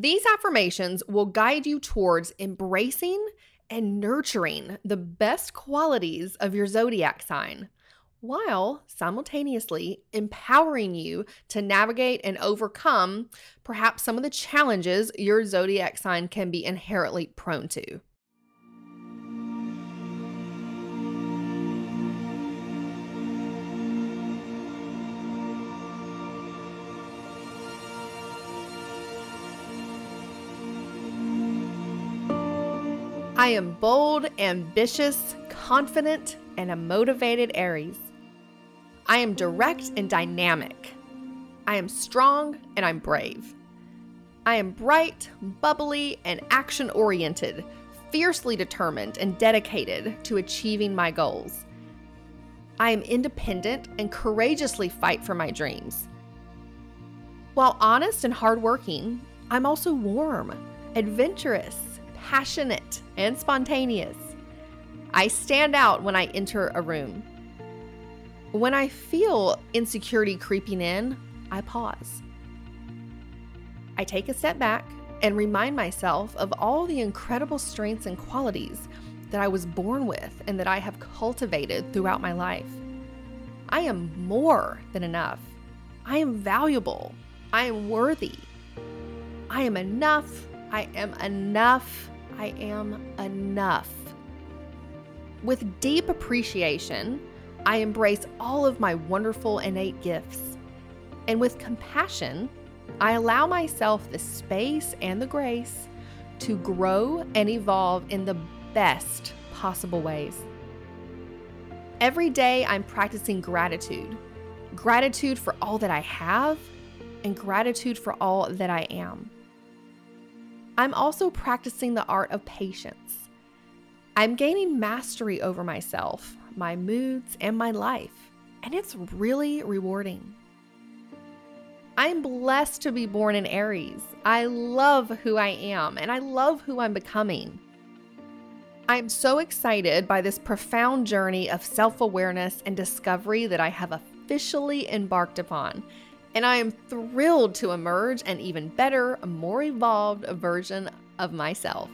These affirmations will guide you towards embracing and nurturing the best qualities of your zodiac sign while simultaneously empowering you to navigate and overcome perhaps some of the challenges your zodiac sign can be inherently prone to. I am bold, ambitious, confident, and a motivated Aries. I am direct and dynamic. I am strong and I'm brave. I am bright, bubbly, and action oriented, fiercely determined and dedicated to achieving my goals. I am independent and courageously fight for my dreams. While honest and hardworking, I'm also warm, adventurous, passionate, and spontaneous. I stand out when I enter a room. When I feel insecurity creeping in, I pause. I take a step back and remind myself of all the incredible strengths and qualities that I was born with and that I have cultivated throughout my life. I am more than enough. I am valuable. I am worthy. I am enough. I am enough. I am enough. With deep appreciation, I embrace all of my wonderful innate gifts. And with compassion, I allow myself the space and the grace to grow and evolve in the best possible ways. Every day, I'm practicing gratitude gratitude for all that I have, and gratitude for all that I am. I'm also practicing the art of patience. I'm gaining mastery over myself, my moods, and my life, and it's really rewarding. I'm blessed to be born in Aries. I love who I am and I love who I'm becoming. I'm so excited by this profound journey of self awareness and discovery that I have officially embarked upon and I am thrilled to emerge an even better, more evolved version of myself.